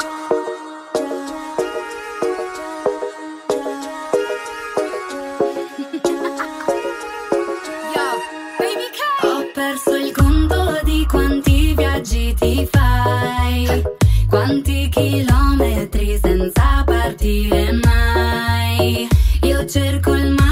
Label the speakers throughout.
Speaker 1: Ho perso il conto di quanti viaggi ti fai, quanti chilometri senza partire mai. Io cerco il mare.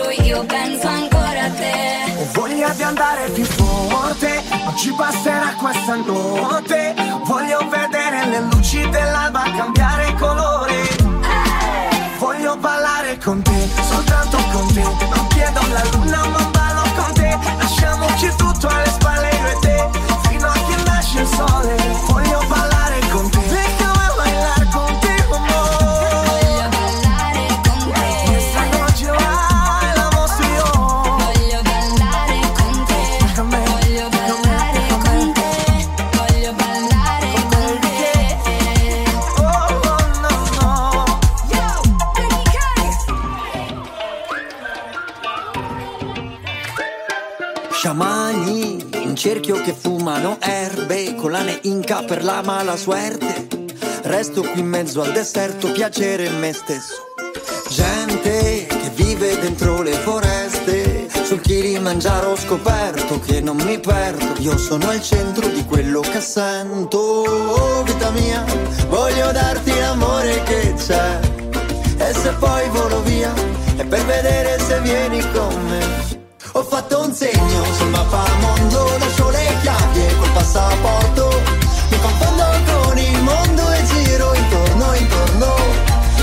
Speaker 1: Lui io penso ancora a te.
Speaker 2: Ho voglia di andare più forte, ci passerà questa notte. Voglio vedere le luci dell'alba cambiare colore. Voglio ballare con te, soltanto con te. Non chiedo la luna, ma ballo con te. Lasciamoci tutto alle spalle io e te, fino a che nasce il sole.
Speaker 3: Fumano erbe, collane inca per la mala suerte. Resto qui in mezzo al deserto, piacere me stesso. Gente che vive dentro le foreste, sul Kilimangiaro ho scoperto che non mi perdo. Io sono al centro di quello che sento. Oh, vita mia, voglio darti l'amore che c'è. E se poi volo via, è per vedere se vieni con me. Ho fatto un segno sul mappa mondo, lascio le chiavi col passaporto. Mi confondo con il mondo e giro intorno, intorno.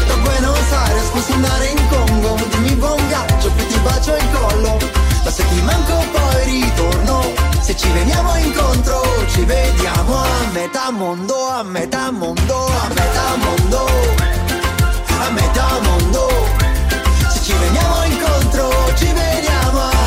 Speaker 3: Da Buenos Aires posso andare in Congo, dimmi buon viaggio, più ti bacio il collo. Ma se ti manco poi ritorno, se ci veniamo incontro, ci vediamo a metà mondo, a metà mondo, a metà mondo, a metà mondo. Se ci veniamo incontro, ci vediamo a.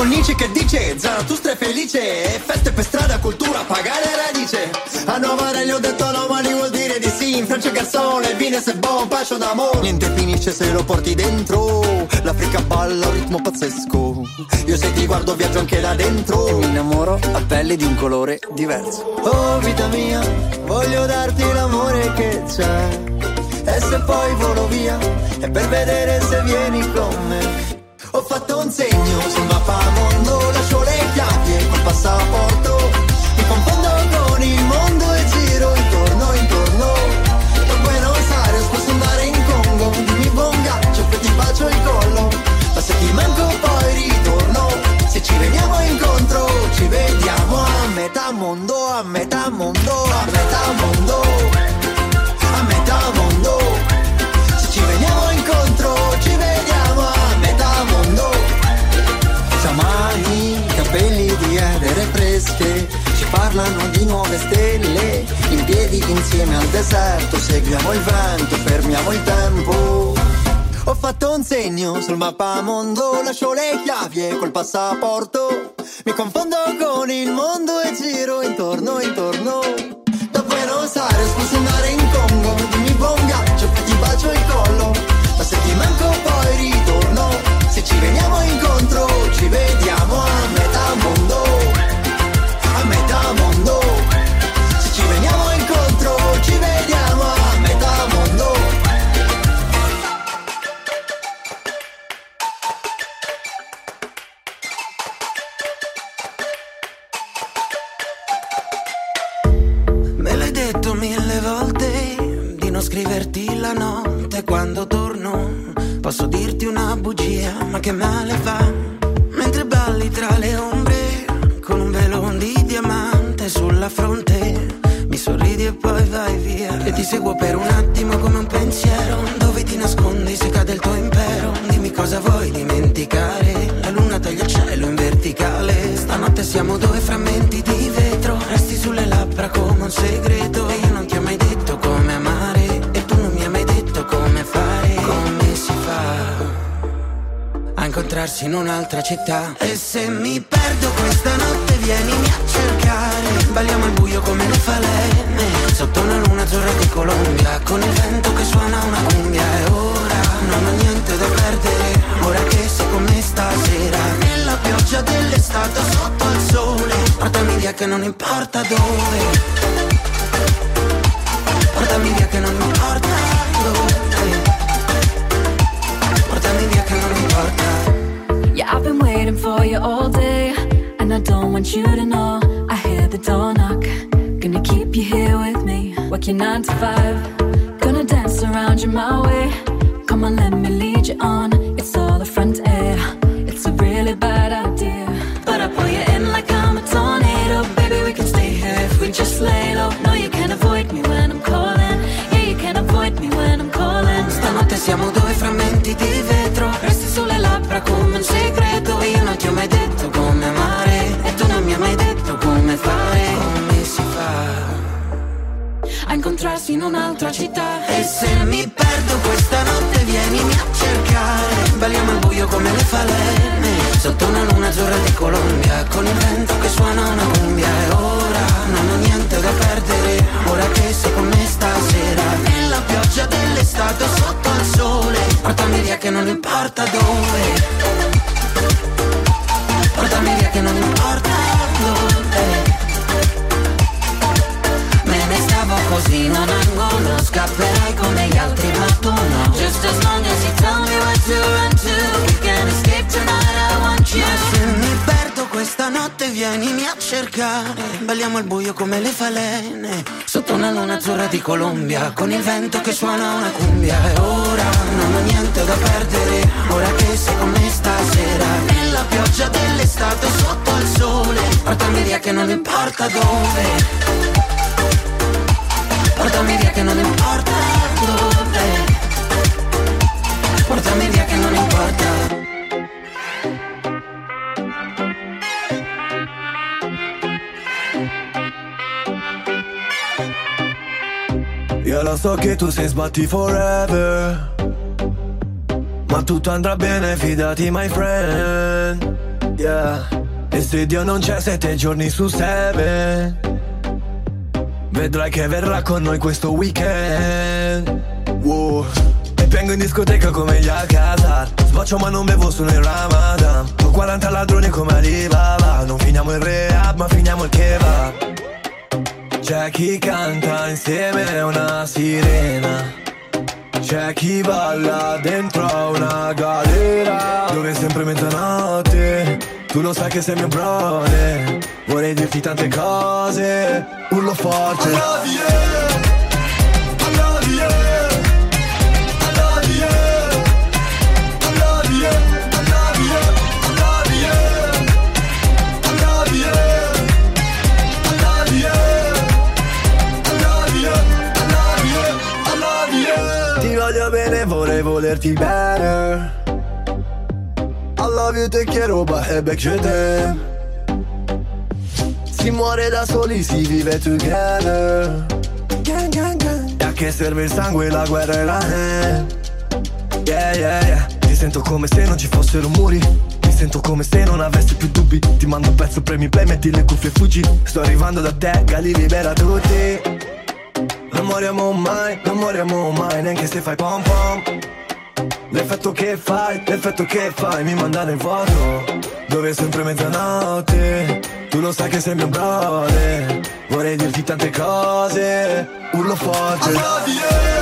Speaker 3: Leggo Nietzsche che dice Zaratustra è felice feste per strada, cultura, pagare radice A Novara gli ho detto no ma li vuol dire di sì In Francia garzone, vine se bon, pascio d'amore. Niente finisce se lo porti dentro. L'Africa balla a un ritmo pazzesco. Io se ti guardo viaggio anche là dentro. E mi innamoro a pelle di un colore diverso. Oh vita mia, voglio darti l'amore che c'è. E se poi volo via è per vedere se vieni con me. Ho fatto un segno sul mappa mondo, lascio le chiavi col passaporto. Mi confondo con il mondo e giro intorno, intorno. Da Buenos Aires posso andare in Congo, dimmi buon viaggio, poi ti bacio il collo. Ma se ti manco poi ritorno, se ci veniamo incontro, ci vediamo a metà mondo, a metà mondo, a metà mondo parlano di nuove stelle. In piedi insieme al deserto, seguiamo il vento, fermiamo il tempo. Ho fatto un segno sul mappa mondo, lascio le chiavi e col passaporto. Mi confondo con il mondo e giro intorno, intorno.
Speaker 4: Siamo due frammenti di vetro. Resti sulle labbra come un segreto. E io non ti ho mai detto come amare. E tu non mi hai mai detto come fare. Come si fa a incontrarsi in un'altra città? E se mi perdo questa notte vienimi a cercare. Balliamo al buio come le falene. Sotto una luna azzurra di Colombia. Con il vento che suona una cumbia. E ora non ho niente da perdere. Ora che sei con me stasera. Nella pioggia dell'estate sotto il sole. Portami via che non importa dove. Portami via che non importa dove. Portami via che non importa
Speaker 1: Yeah, I've been waiting for you
Speaker 5: all day. And I don't want you to know. I hear the door knock. Gonna keep you here with me. Working nine to five. Gonna dance around you my way. Come on, let me lead you on.
Speaker 4: Frammenti di vetro Resti sulle labbra come un segreto. Io non ti ho mai detto come amare. E tu non mi hai mai detto come fare. Come si fa?
Speaker 5: A incontrarsi in un'altra città.
Speaker 4: E se mi perdo questa notte vienimi a cercare. Balliamo al buio come le falene. Sotto una luna azzurra di Colombia Con il vento che suona una cumbia. E ora non ho niente da perdere. Ora che sei con me stasera Nella pioggia dell'estate sotto al sole Portami via che non importa dove Portami via che non importa dove Me ne stavo così in un angolo Scapperai come gli altri ma tu no
Speaker 5: Just as long as you tell me where to run to. We can escape tonight, I want you.
Speaker 4: Ma se mi perdo questa notte vienimi a cercare. Balliamo al buio come le falene Sotto una luna azzurra di Colombia Con il vento che suona una cumbia. E ora non ho niente da perdere Ora che sei con me stasera. Nella pioggia dell'estate sotto al sole Portami via che non importa dove. Portami via che non importa dove. Portami via che non
Speaker 6: Io lo so che tu sei sbatti forever Ma tutto andrà bene, fidati my friend. Yeah. E se Dio non c'è sette giorni su seven Vedrai che verrà con noi questo weekend. Wow. E vengo in discoteca come gli Alcazar Sboccio ma non bevo solo in Ramadan. Ho 40 ladroni come Alibaba Non finiamo il rehab ma finiamo il kebab c'è chi canta insieme a una sirena. C'è chi balla dentro a una galera Dove è sempre mezzanotte. Tu lo sai che sei mio brother Vorrei dirti tante cose. Urlo forte. I volerti bene. Love you, te quiero, baje back. Si muore da soli, si vive together. Gang, gang, gang. E a che serve il sangue, la guerra e la hand. Yeah, yeah, yeah. Ti sento come se non ci fossero muri. Sento come se non avessi più dubbi. Ti mando un pezzo, premi play, metti le cuffie e fuggi. Sto arrivando da te, Gali libera tutti. Non moriamo mai, non moriamo mai, neanche se fai pom pom. L'effetto che fai, l'effetto che fai mi manda nel vuoto. Dove è sempre mezzanotte, tu lo sai che sei mio brother. Vorrei dirti tante cose, urlo forte. I love you,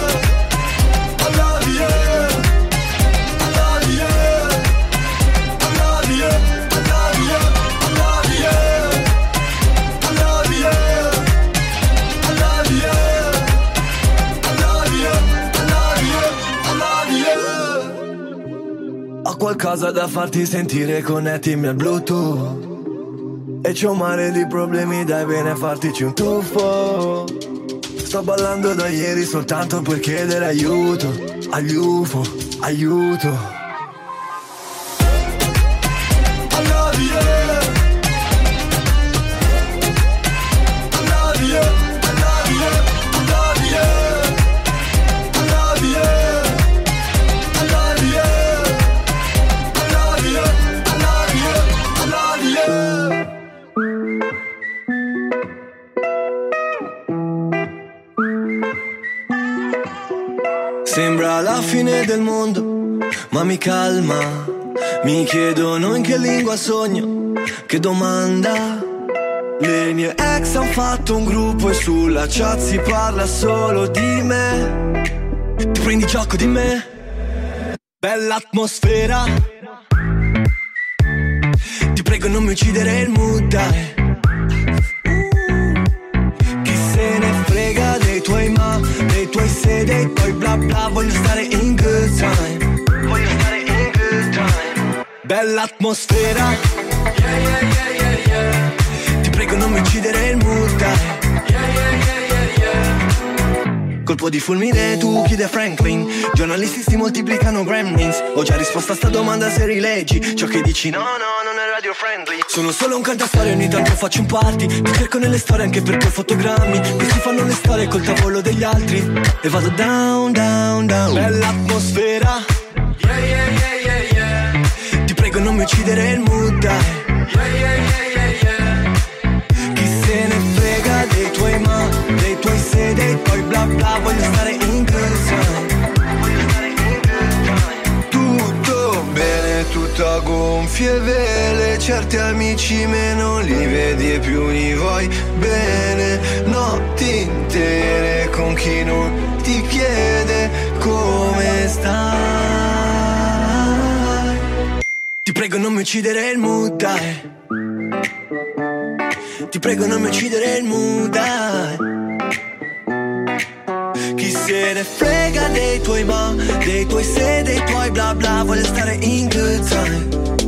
Speaker 6: qualcosa da farti sentire, connettimi al Bluetooth. E c'ho un mare di problemi, dai bene fartici un tuffo. Sto ballando da ieri soltanto per chiedere aiuto, agli UFO, aiuto. La fine del mondo, ma mi calma. Mi chiedono in che lingua sogno, che domanda. Le mie ex han fatto un gruppo e sulla chat si parla solo di me. Ti prendi gioco di me? Bella atmosfera. Ti prego non mi uccidere il mood, dai. Chi se ne frega dei tuoi ma, dei tuoi se, dei tuoi bla bla, voglio stare in good time. Voglio stare in good time. Bella atmosfera. Yeah, yeah, yeah, yeah, yeah. Ti prego non mi uccidere il mood, dai. Colpo di fulmine tu chiede Franklin Giornalisti si moltiplicano gremlins Ho già risposto a sta domanda se rileggi Ciò che dici no no non è radio friendly. Sono solo un cantastorie ogni tanto faccio un party. Mi cerco nelle storie anche perché ho fotogrammi. Questi fanno le storie col tavolo degli altri. E vado down down down. Bella atmosfera. Yeah yeah yeah yeah yeah. Ti prego non mi uccidere il mood dai. Yeah yeah yeah yeah yeah. Chi se ne frega dei tuoi ma Dei tuoi se, dei tuoi bla bla. Voglio stare in good
Speaker 2: gonfie vele Certi amici meno li vedi e più li vuoi bene. Notti intere con chi non ti chiede come stai.
Speaker 6: Ti prego non mi uccidere il mood dai. Ti prego non mi uccidere il mood dai. Chi se ne frega dei tuoi ma, dei tuoi se, dei tuoi bla bla, voglio stare in good time.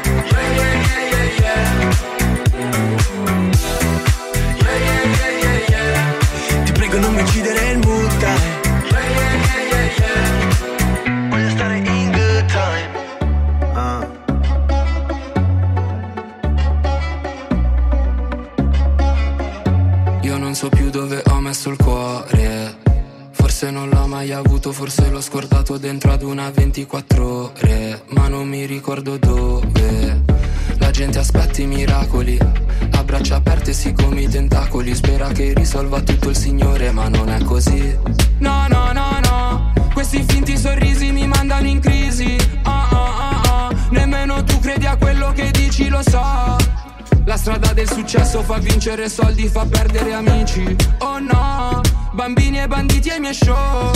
Speaker 7: vincere soldi, fa perdere amici. Oh no, bambini e banditi ai miei show.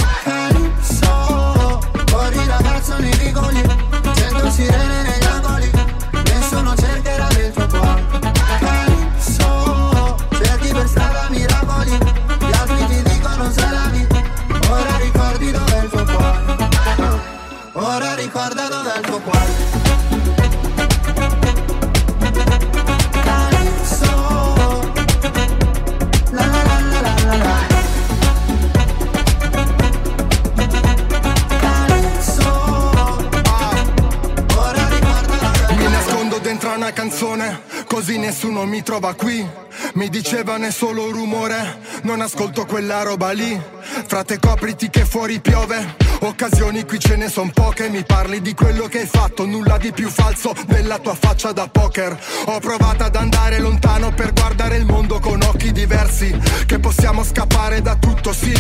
Speaker 2: Canzone, così nessuno mi trova qui. Mi dicevano è solo rumore, non ascolto quella roba lì. Frate copriti che fuori piove, occasioni qui ce ne son poche. Mi parli di quello che hai fatto, nulla di più falso della tua faccia da poker. Ho provato ad andare lontano per guardare il mondo con occhi diversi. Che possiamo scappare da tutto, sì,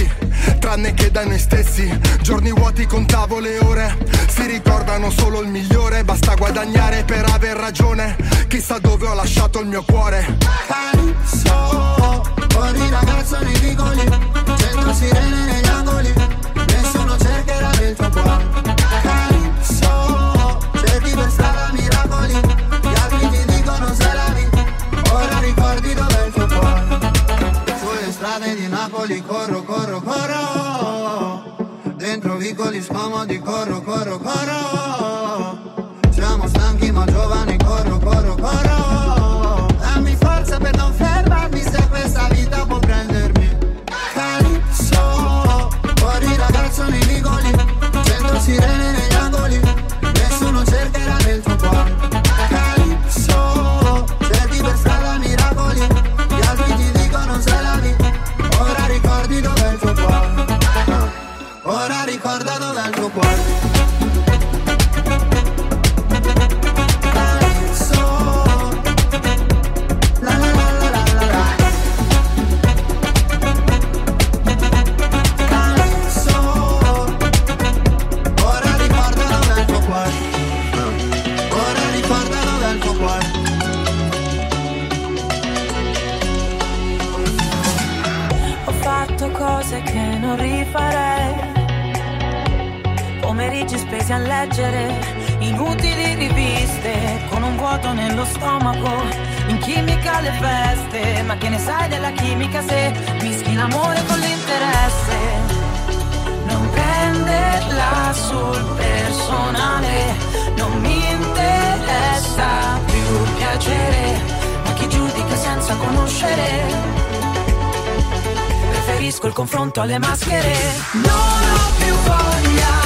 Speaker 2: tranne che da noi stessi. Giorni vuoti contavo le ore, si ricordano solo il migliore. Basta guadagnare per aver ragione. Chissà dove ho lasciato il mio cuore.
Speaker 8: Calypso Fuori ragazzo nei vicoli Sento sirene negli Cerchi per strada miracoli Gli altri ti dicono se la vita Ora ricordi dov'è il tuo cuore Sulle di Napoli corro, corro, corro Dentro vicoli scomodi corro, corro, corro Siamo stanchi ma giovani corro, corro, corro Sento
Speaker 9: leggere inutili riviste con un vuoto nello stomaco, in chimica le feste, ma che ne sai della chimica se mischi l'amore con l'interesse? Non prenderla sul personale, non mi interessa più piacere, ma chi giudica senza conoscere? Preferisco il confronto alle maschere, non ho più voglia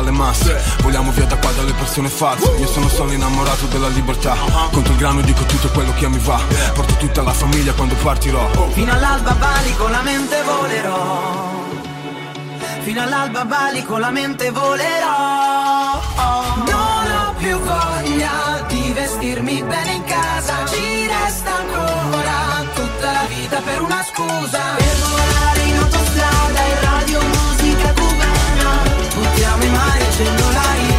Speaker 10: dalle masse. Vogliamo via da qua dalle persone false. Io sono solo innamorato della libertà. Contro il grano dico tutto quello che mi va. Porto tutta la famiglia quando partirò.
Speaker 9: Fino all'alba valico la mente volerò. Fino all'alba valico la mente volerò. Non ho più voglia di vestirmi bene in casa. Ci resta ancora tutta la vita per una scusa. Per volare Señora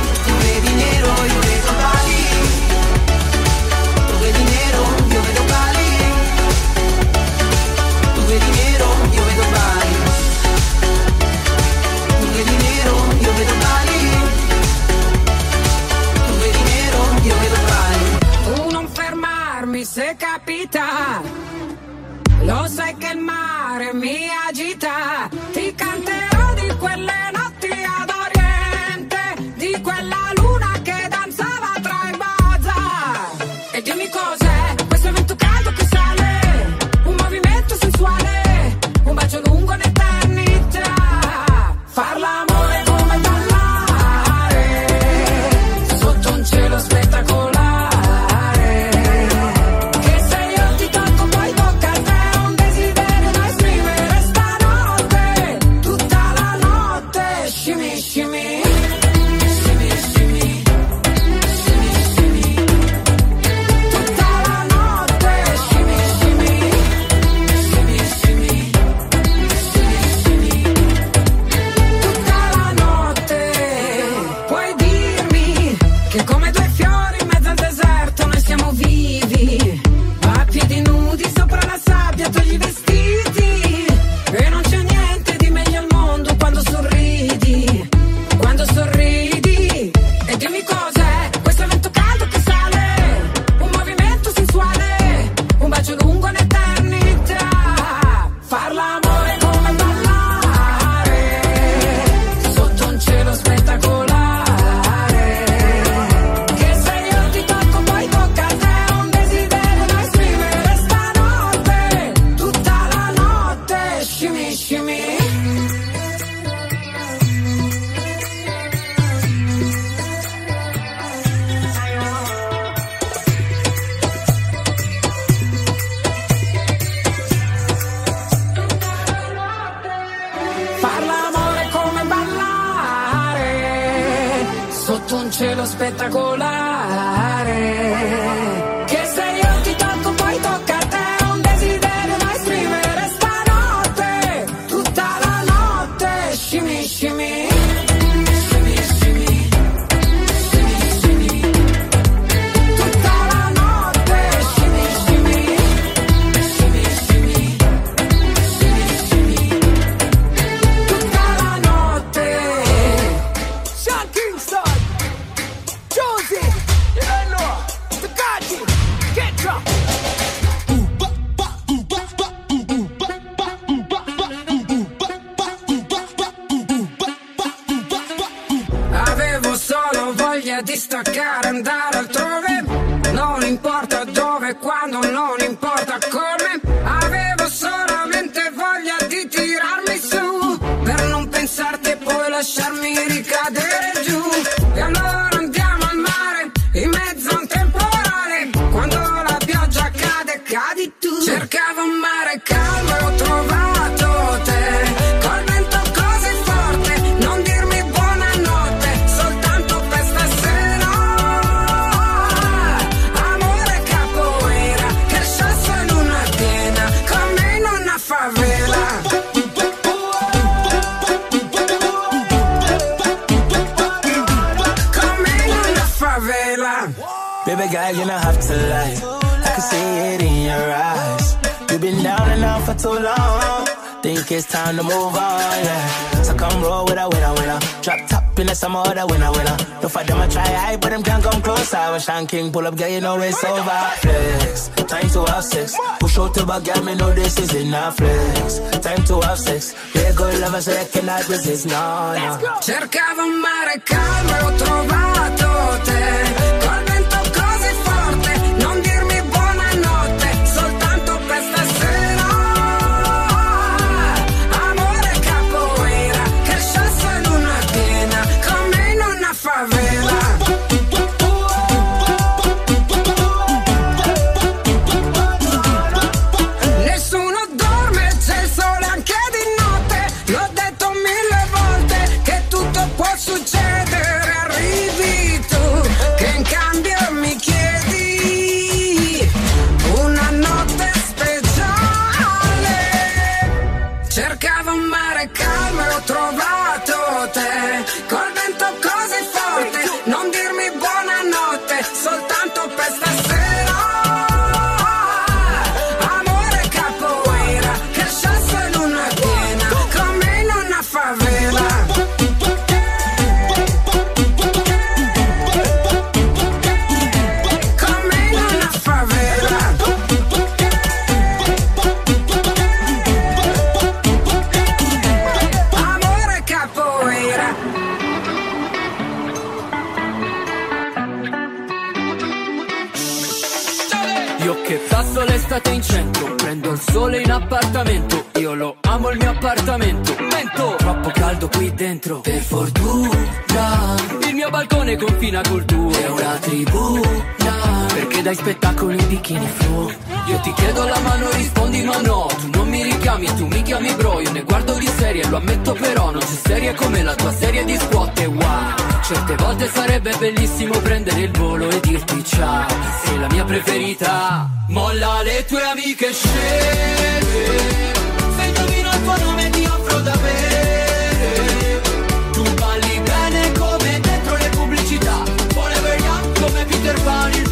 Speaker 9: Cercavo un mare calmo e ho trovato te. Col vento così forte, non dirmi buonanotte, soltanto per stasera. Amore capoeira, che sasso in una piena, con me in una favela. Con me in una favela.
Speaker 11: Baby girl, you don't have to lie. I can see it in your down for too long. Think it's time to move on, yeah. So come roll with a winner, winner. Drop top in the some other winner, winner. No for them I try high, but them can't come close. I was Sean King, pull up, girl, you know it's over. Flex, time to have sex. Push out to back, girl, me know this is enough. Flex, time to have sex. Be good lover, so I cannot resist, no, no.
Speaker 9: Cercavo un mare calmo ho trovato te.
Speaker 12: Appartamento. Io lo amo il mio appartamento. Mento, troppo caldo qui dentro. Per fortuna, il mio balcone confina col tuo. È una tribuna, perché dai spettacolo in bikini flu. Io ti chiedo la mano, rispondi ma no. Tu non mi richiami, tu mi chiami bro. Io ne guardo di serie, lo ammetto però. Non c'è serie come la tua serie di squat e wow. Certe volte sarebbe bellissimo prendere il volo e dirti ciao. Sei la mia preferita. Molla le tue amiche sceme. Se indovino il tuo nome ti offro da bere. Tu balli bene come dentro le pubblicità. Forever young come Peter Pan, il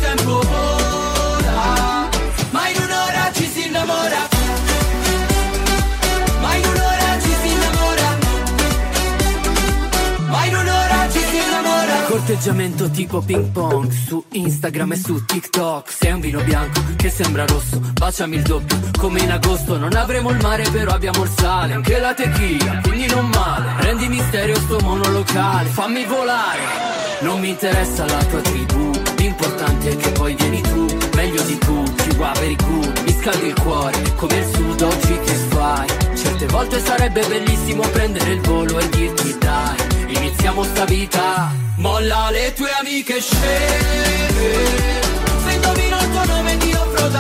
Speaker 12: innamora Corteggiamento tipo ping pong Su Instagram e su TikTok. Sei un vino bianco che sembra rosso Baciami il doppio. Come in agosto Non avremo il mare però abbiamo il sale Anche la tequila quindi non male. Rendi misterio sto monolocale Fammi volare. Non mi interessa la tua tribù L'importante è che poi vieni tu. Meglio di tutti, wow, very good Mi scaldi il cuore come il sud oggi che fai. Certe volte sarebbe bellissimo prendere il volo e dirti dai Iniziamo sta vita. Molla le tue amiche sceme Se indovino il tuo nome ti offro da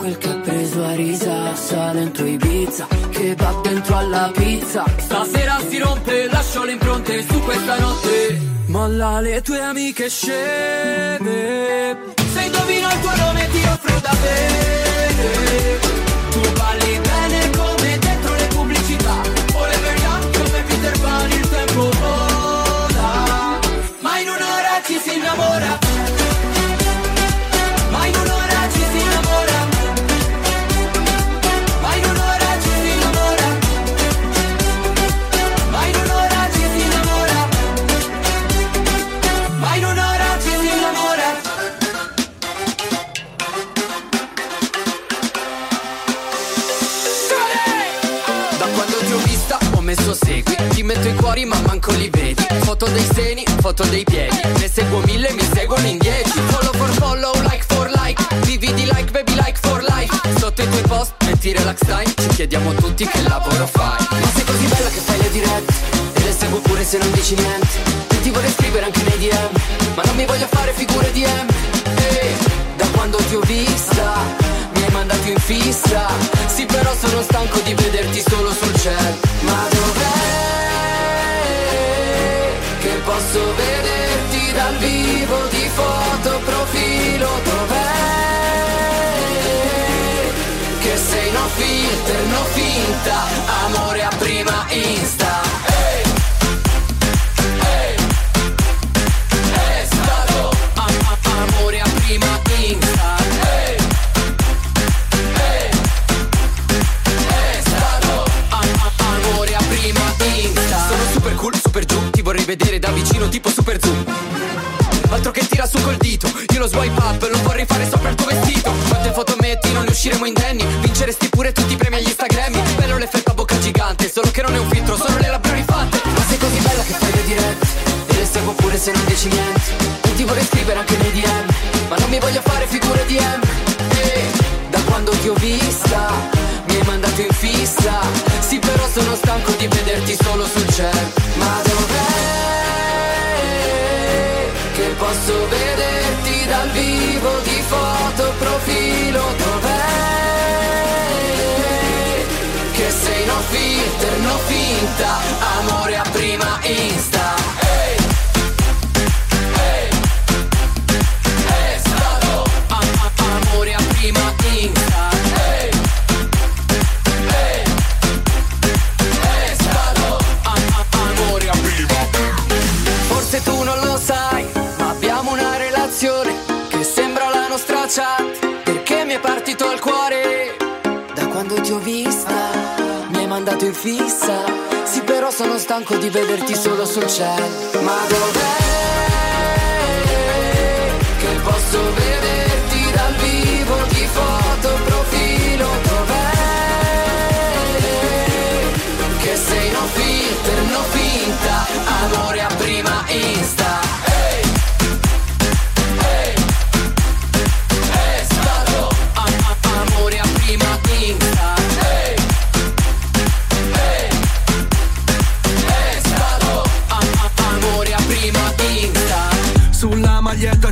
Speaker 11: quel che ha preso a risa. Sa dentro Ibiza, che va dentro alla pizza.
Speaker 12: Stasera si rompe, lascio le impronte su questa notte. Molla le tue amiche sceme Se indovino il tuo nome ti offro da bere. Tu balli bene come dentro le pubblicità. Oliver Young come Peter Pan il tempo vola. Ma in un'ora ci si innamora. Ma manco li vedi. Foto dei seni, foto dei piedi. Ne seguo mille, mi seguono in dieci. Follow for follow, like for like. Vivi di like, baby like for life. Sotto i tuoi post, metti relax time. Ci chiediamo tutti che lavoro fai. Ma sei così bella che fai le dirette. E le seguo pure se non dici niente. E ti vorrei scrivere anche nei DM Ma non mi voglio fare figure di M. Da quando ti ho vista mi hai mandato in fissa. Sì però sono stanco di vederti solo sul cielo foto profilo Dov'è? Che sei no filter, no finta Amore a prima insta. È stato am- am- amore a prima insta. È stato am- am- amore a prima insta. Sono super cool, super giù, ti vorrei vedere da vicino tipo super zoom Altro che tira su col dito, io lo swipe up, lo vorrei fare sopra il tuo vestito. Quante foto metti, non ne usciremo indenni. Vinceresti pure tutti i premi agli Instagrammi Bello l'effetto a bocca gigante, solo che non è un filtro, sono le labbra rifatte Ma sei così bella che fai le dirette E le seguo pure se non dici niente. E ti vorrei scrivere anche nei DM Ma non mi voglio fare figure di M. E da quando ti ho vista mi hai mandato in fissa. Sì però sono stanco di vederti solo sul cielo. Ma dov'è filter, no finta Amore a prima insta Ehi Ehi è stato am- am- amore a prima insta Ehi È stato am- am- amore a prima Forse tu non lo sai abbiamo una relazione Che sembra la nostra chat Perché mi è partito al cuore Da quando ti ho vista mandato in fissa. Sì però sono stanco di vederti solo sul cielo. Ma dov'è che posso vederti dal vivo di foto profilo? Dov'è che sei no filter, no finta? Amore a prima insta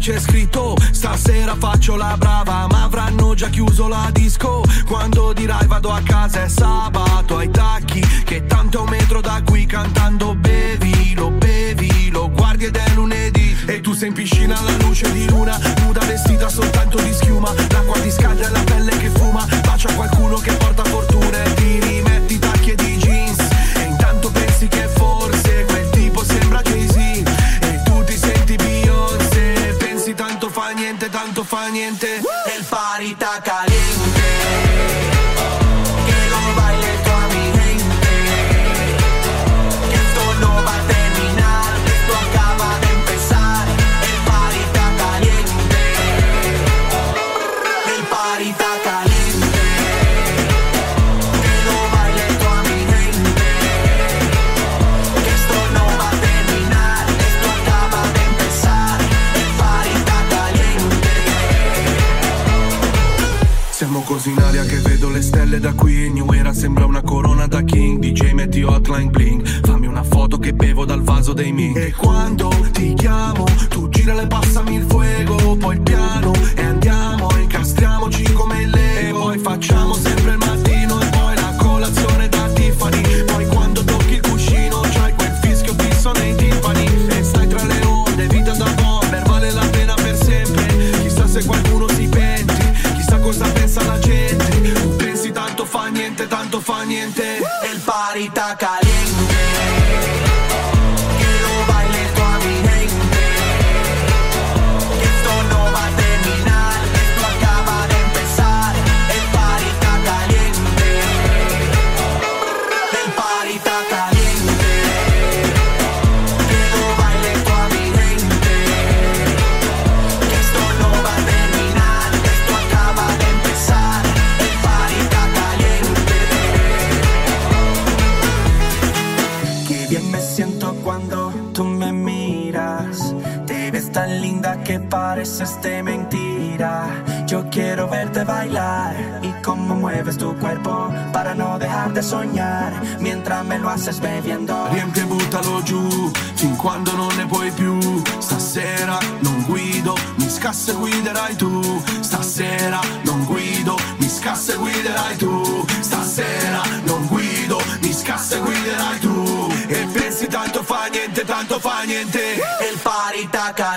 Speaker 2: c'è scritto Stasera faccio la brava Ma avranno già chiuso la disco. Quando dirai vado a casa è sabato Ai tacchi Che tanto è un metro da qui Cantando bevi, lo bevi Lo guardi ed è lunedì E tu sei in piscina alla luce di luna tanto fa le stelle da qui New Era sembra una corona da king. DJ metti hotline bling. Fammi una foto che bevo dal vaso dei Ming. E quando ti chiamo Tu girale e passami il fuego. Poi piano e andiamo Incastriamoci come Lego. Poi facciamo sempre il mattino Tanto fa niente El party está caliente
Speaker 11: permite bailar y cómo mueves tu cuerpo para no dejar de soñar mientras me lo haces beviendo.
Speaker 2: Riempie, e buttalo giù fin quando non ne puoi più. Stasera non guido, mi scasse guiderai tu. Stasera non guido, mi scasse guiderai tu. Stasera non guido, mi scasse guiderai tu. E pensi tanto fa niente, tanto fa niente.
Speaker 11: E
Speaker 12: il
Speaker 6: pari tacca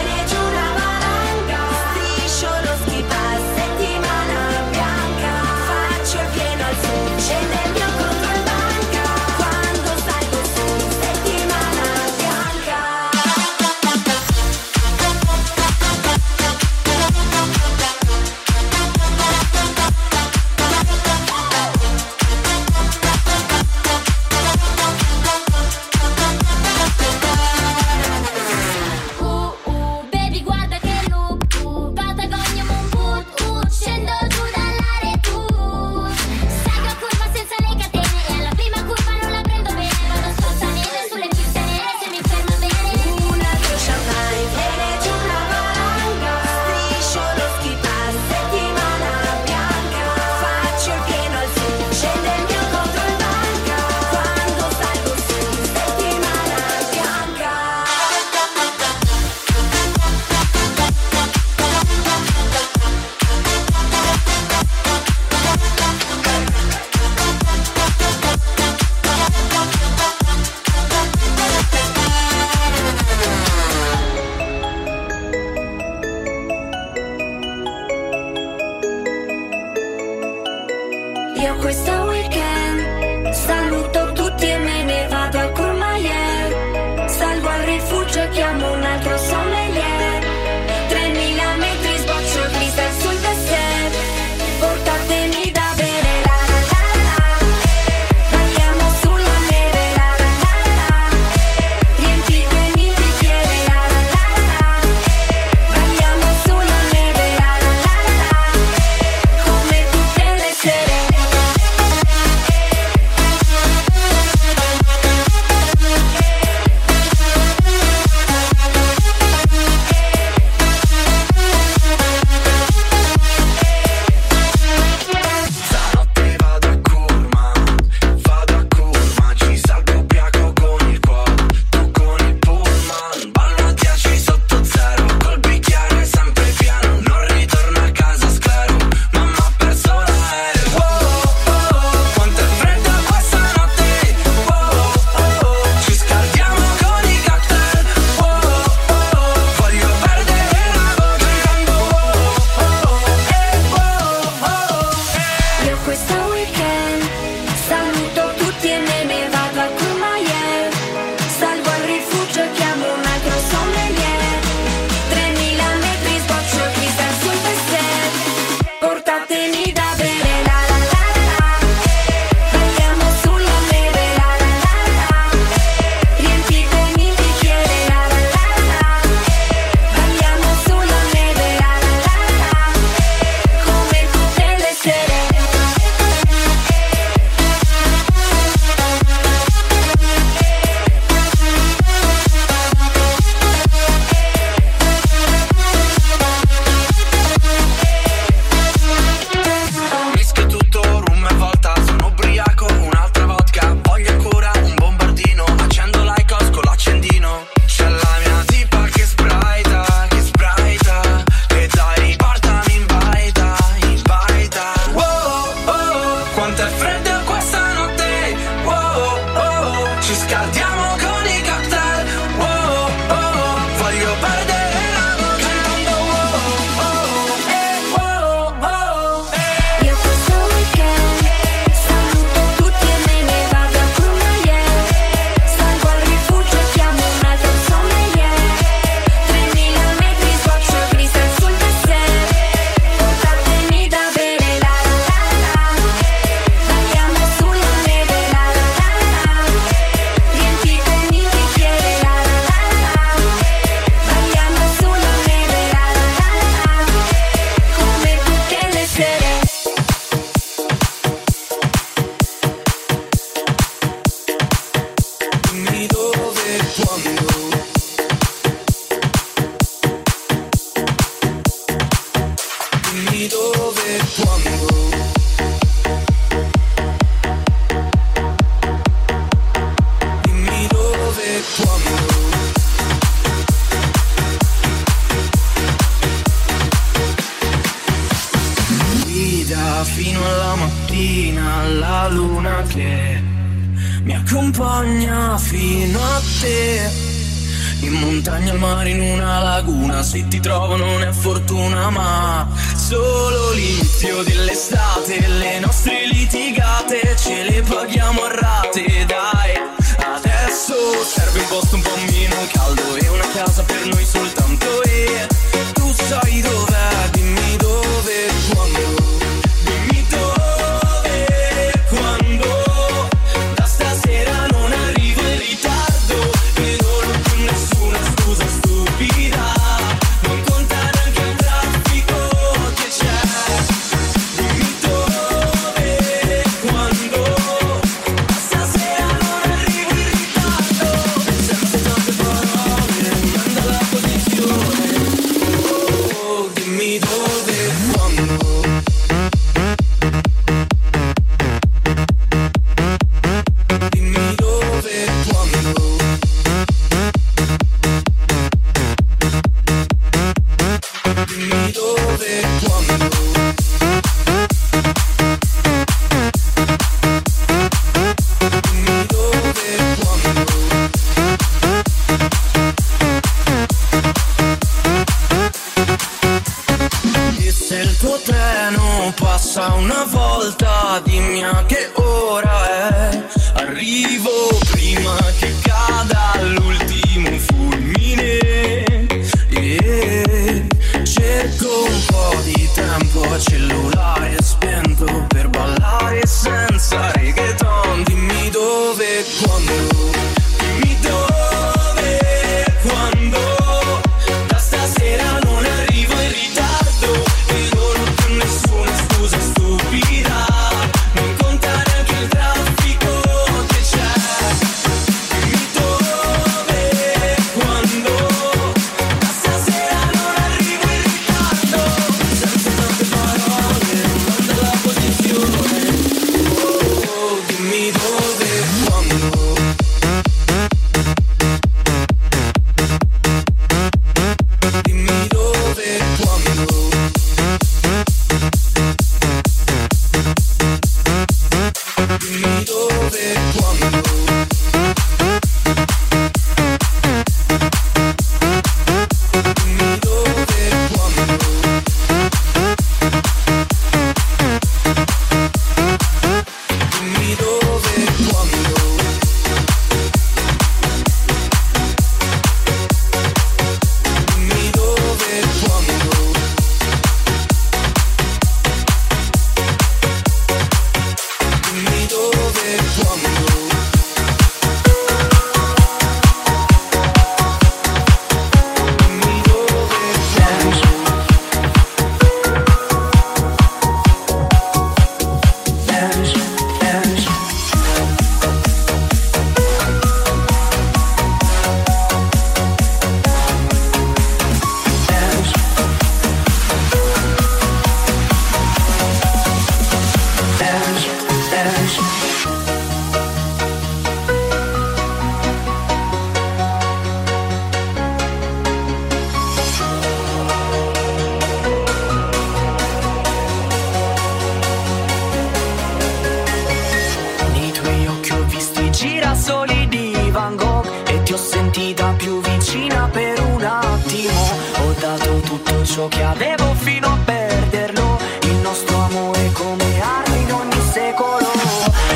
Speaker 6: senso che
Speaker 13: avevo fino a perderlo. Il nostro amore come armi in ogni secolo.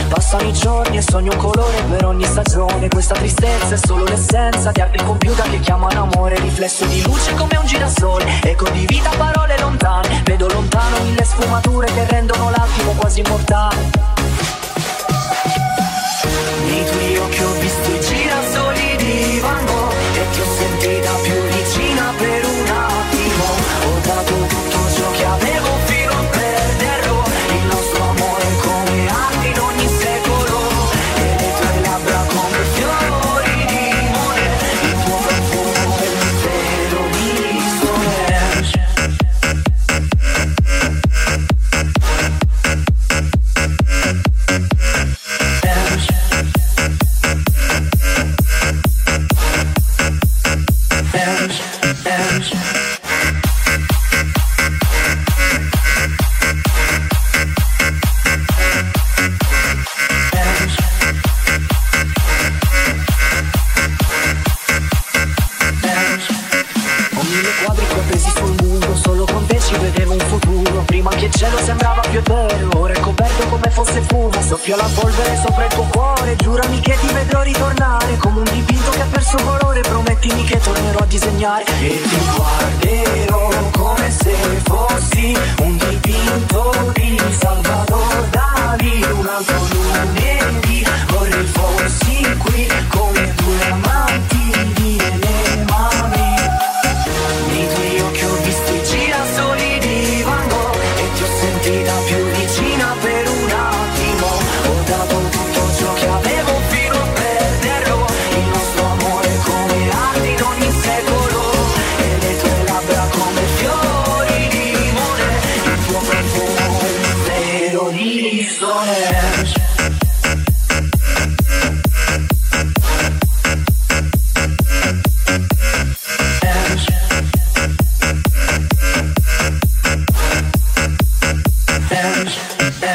Speaker 13: Passano i giorni e sogno un colore per ogni stagione. Questa tristezza è solo l'essenza di apri il computer che chiamano amore. Riflesso di luce come un girasole. Eco di vita, parole lontane. Vedo lontano mille sfumature che rendono l'attimo quasi immortale Nei tuoi occhi ho visto i girasoli di Van Gogh E ti ho sentito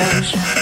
Speaker 13: eyes.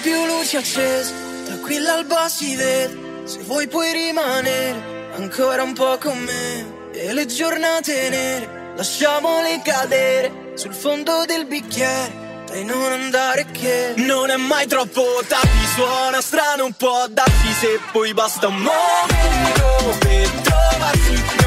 Speaker 13: più
Speaker 6: luci accese, tranquilla alba si vede, se vuoi puoi rimanere ancora un po' con me. E le giornate nere, lasciamole cadere sul fondo del bicchiere. E non andare che non è mai troppo tardi Suona strano un po' darti se poi basta un momento per trovarsi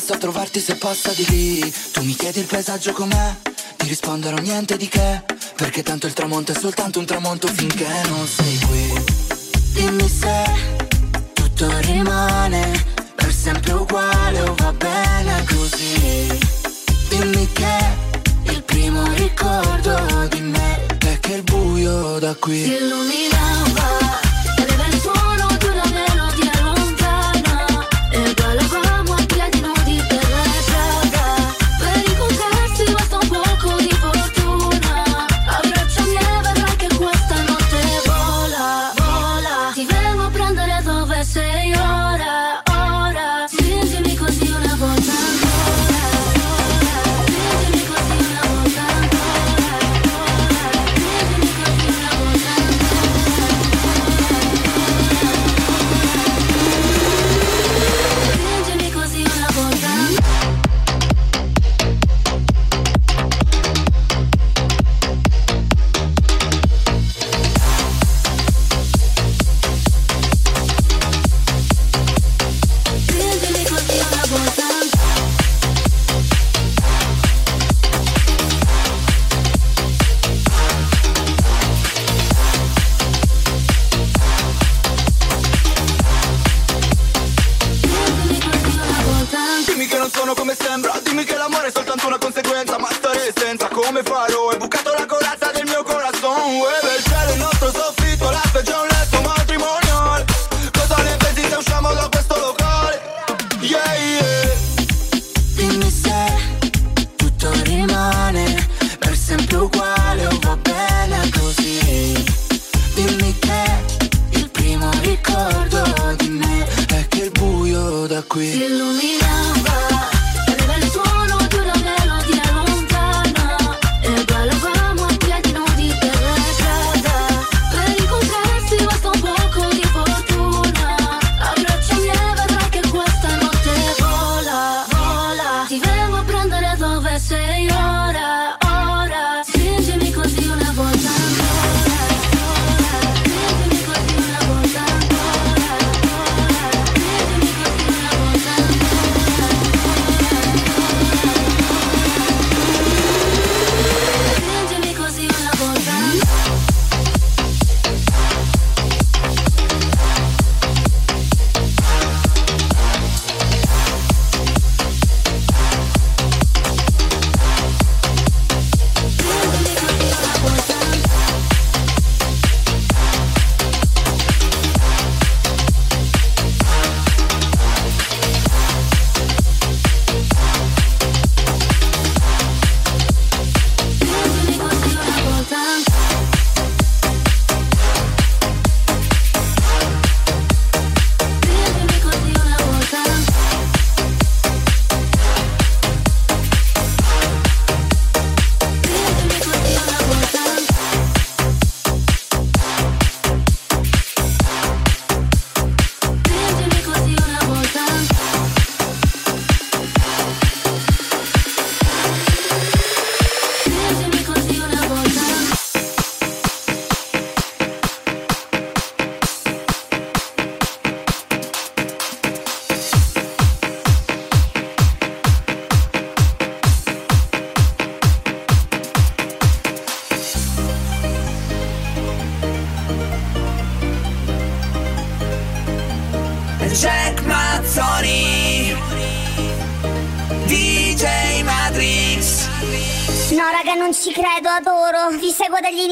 Speaker 14: basta trovarti se passa di lì. Tu mi chiedi il paesaggio com'è Ti risponderò niente di che. Perché tanto il tramonto è soltanto un tramonto finché non sei qui. Dimmi se tutto rimane Per sempre uguale o va bene così. Dimmi che il primo ricordo di me È che il buio da qui
Speaker 15: Si illuminava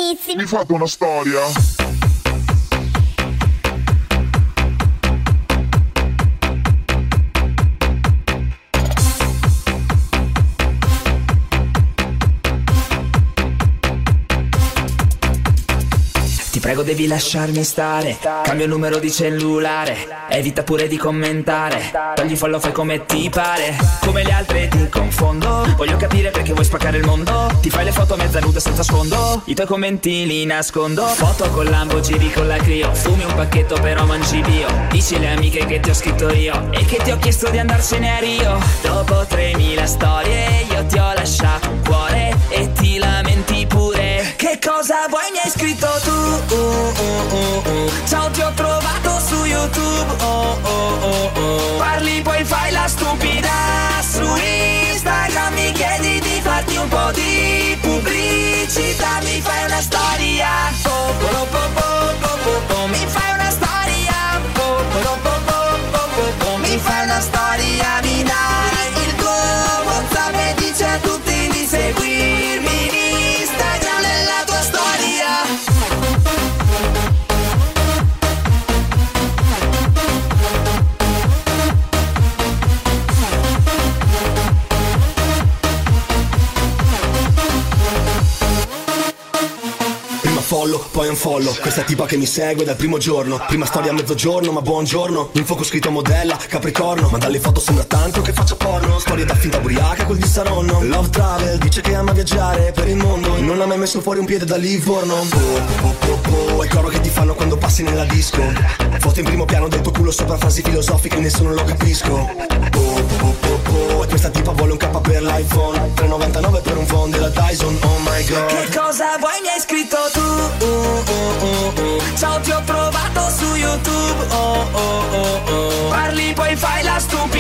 Speaker 16: inizi.
Speaker 17: Mi fate una storia?
Speaker 18: Devi lasciarmi stare. Cambio numero di cellulare Evita pure di commentare. Togli follow fai come ti pare. Come le altre ti confondo. Voglio capire perché vuoi spaccare il mondo. Ti fai le foto mezza nuda senza sfondo. I tuoi commenti li nascondo. Foto con Lambo giri con la Clio. Fumi un pacchetto però mangi bio. Dici alle amiche che ti ho scritto io. E che ti ho chiesto di andarsene a Rio. Dopo 3000 storie Io ti ho lasciato un cuore Cosa vuoi? Mi hai scritto tu. Uh, uh, uh. Ciao ti ho trovato su YouTube. Oh, oh, oh, oh. Parli poi fai la stupida Su Instagram. Mi chiedi di farti un po' di pubblicità. Mi fai una storia
Speaker 19: follow Questa tipa che mi segue dal primo giorno. Prima storia a mezzogiorno, ma buongiorno. In foco scritto modella, capricorno. Ma dalle foto sembra tanto che faccia porno. Storia da finta ubriaca col di Saronno Love travel, dice che ama viaggiare per il mondo. Non ha mai messo fuori un piede da Livorno Oh, oh, oh, oh, è coro che ti fanno quando passi nella disco. Foto in primo piano del tuo culo sopra frasi filosofiche Nessuno lo capisco. Oh, oh, oh, oh, e questa tipa vuole un K per l'iPhone. 3,99 per un phone della Dyson, oh my god.
Speaker 18: Che cosa YouTube oh, oh, oh, oh. Parli poi fai la stupida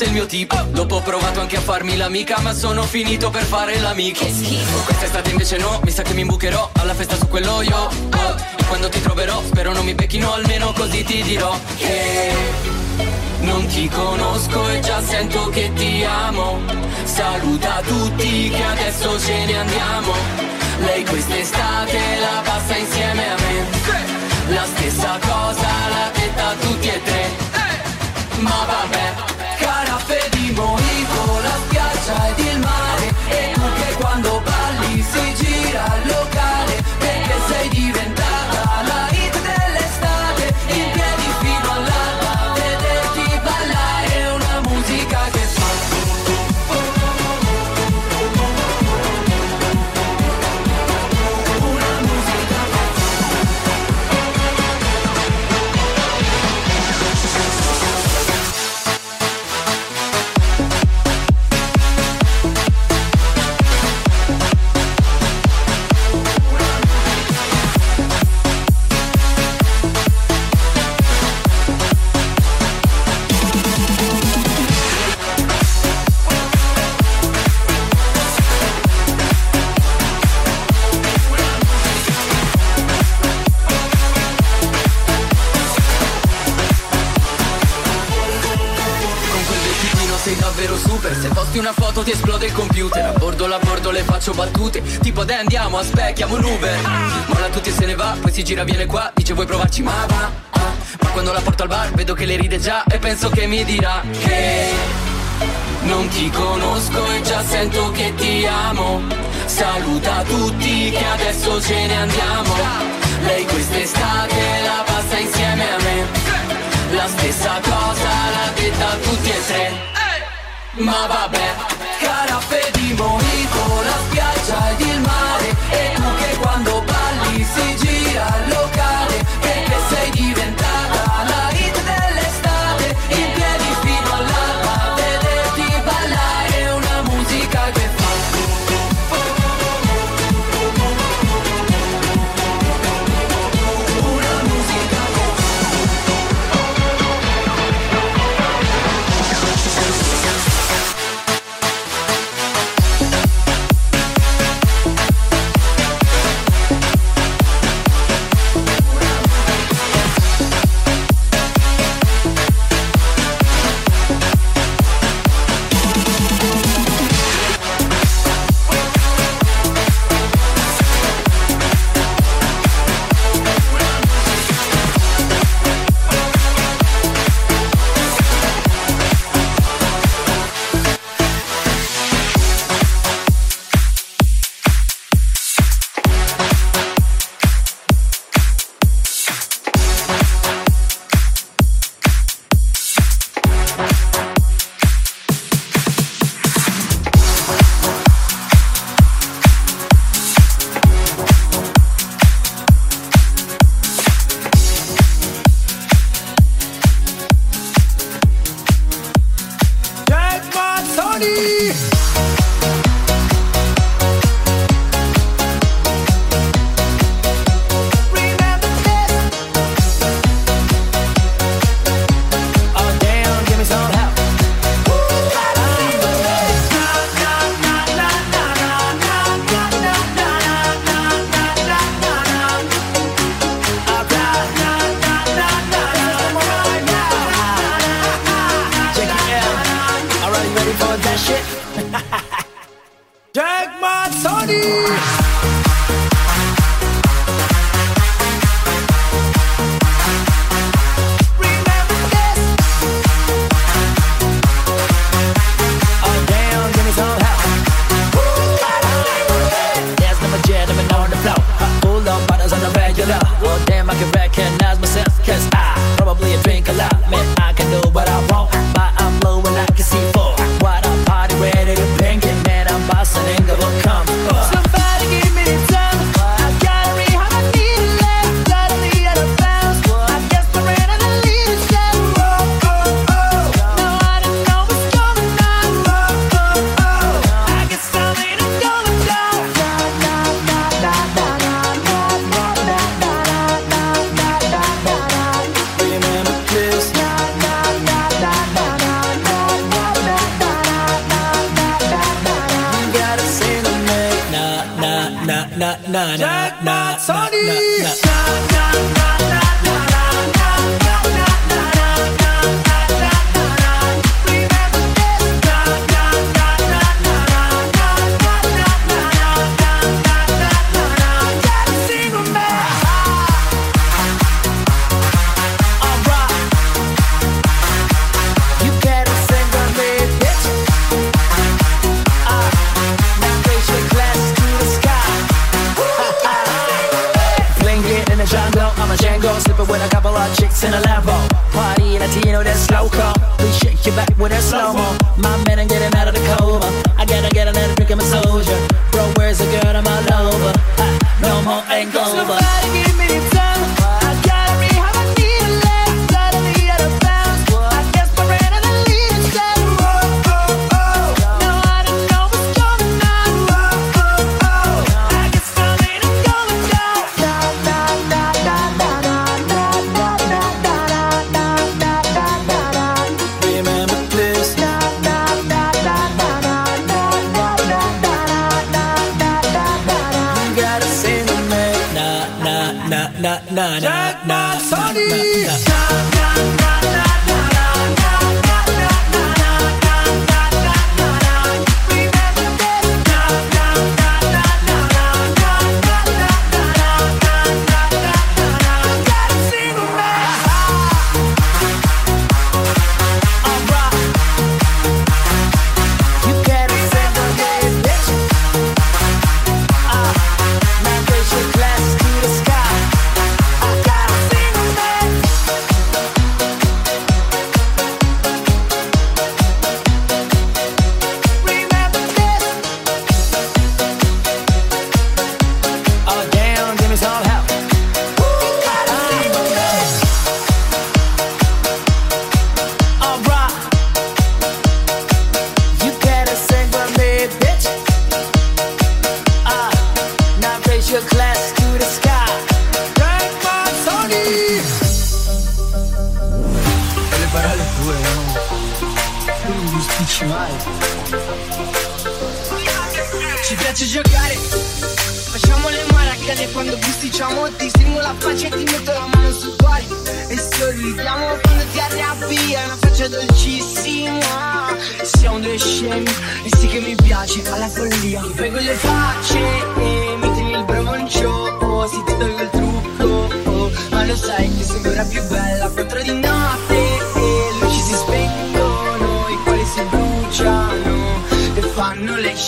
Speaker 12: sei il mio tipo. Dopo ho provato anche a farmi l'amica ma sono finito per fare l'amico Che schifo. Quest'estate invece no, mi sa che mi imbucherò alla festa su quello io oh. E quando ti troverò spero non mi becchino almeno così ti dirò Che non ti conosco e già sento che ti amo. Saluta tutti che adesso ce ne andiamo. Lei quest'estate la passa insieme a me. La stessa cosa l'ha detta a tutti e tre. Ma vabbè, foto ti esplode il computer. A bordo la bordo le faccio battute. Tipo dai andiamo, aspecchiamo un Uber Molla tutti e se ne va, poi si gira viene qua. Dice vuoi provarci? Ma va ah. Ma quando la porto al bar vedo che le ride già E penso che mi dirà che non ti conosco e già sento che ti amo. Saluta tutti che adesso ce ne andiamo. Lei quest'estate la passa insieme a me. La stessa cosa l'ha detta a tutti e tre. Ma vabbè, caraffe di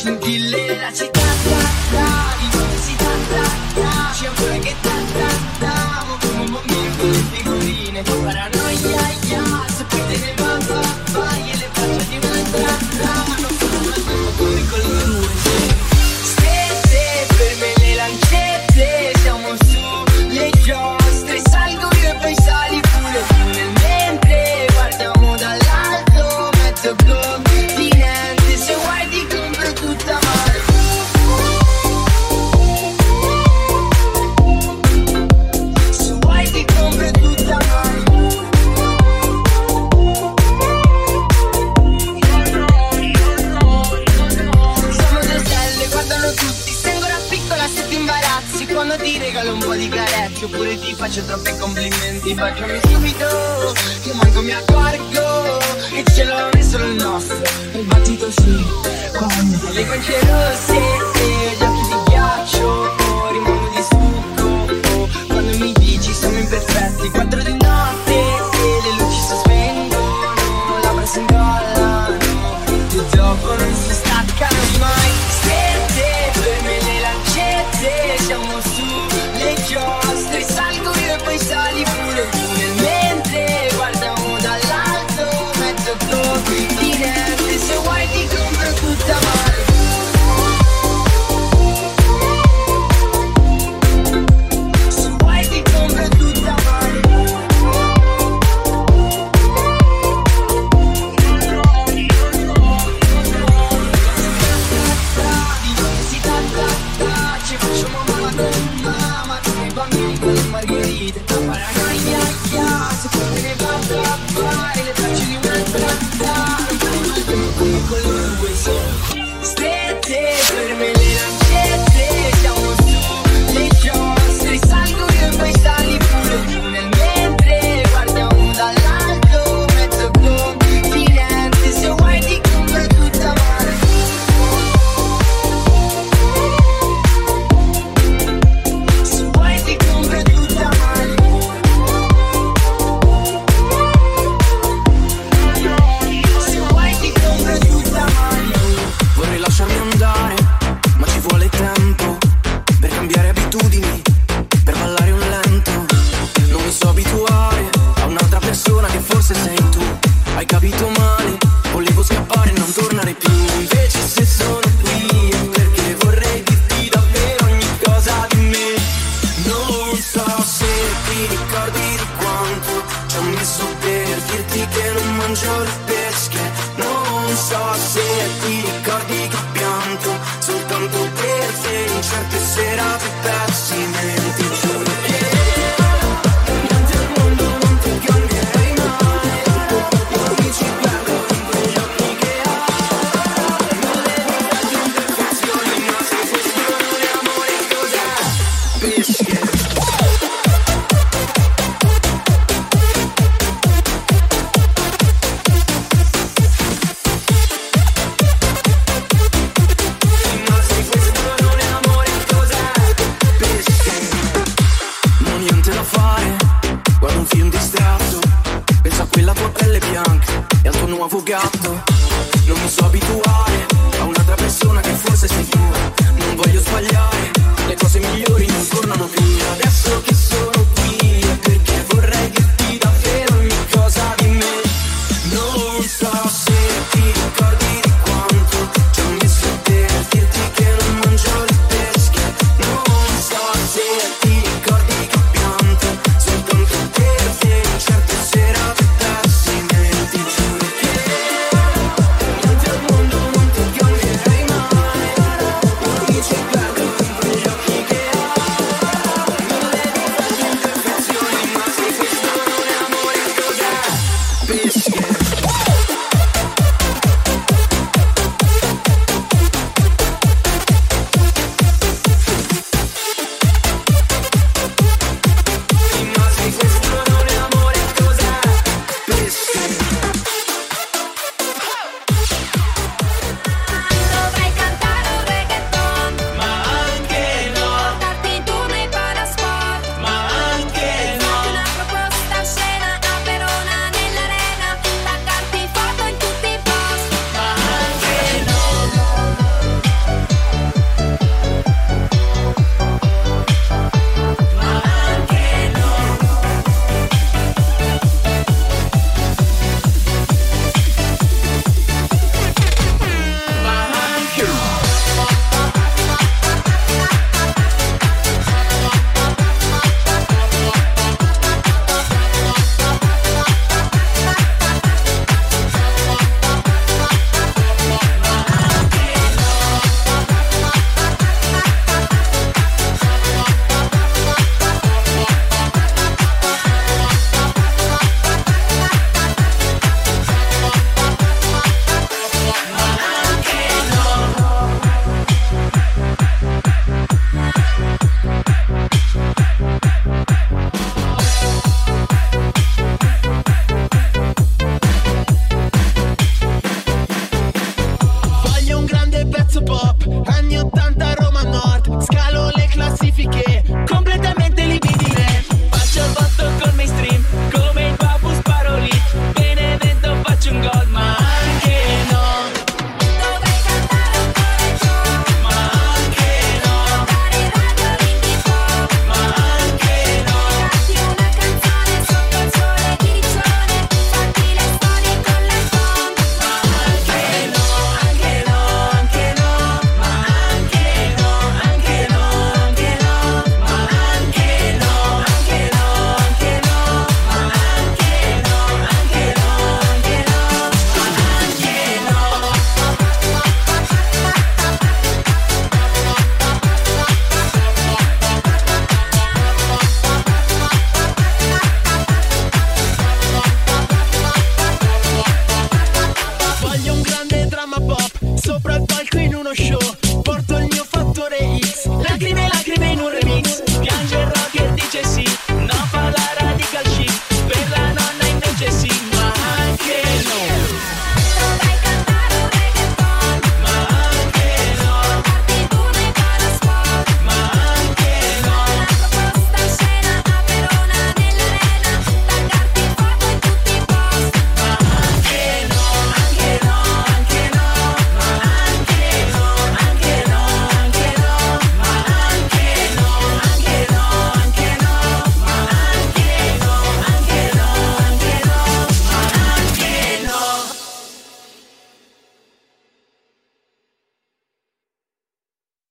Speaker 20: chinguilera chica.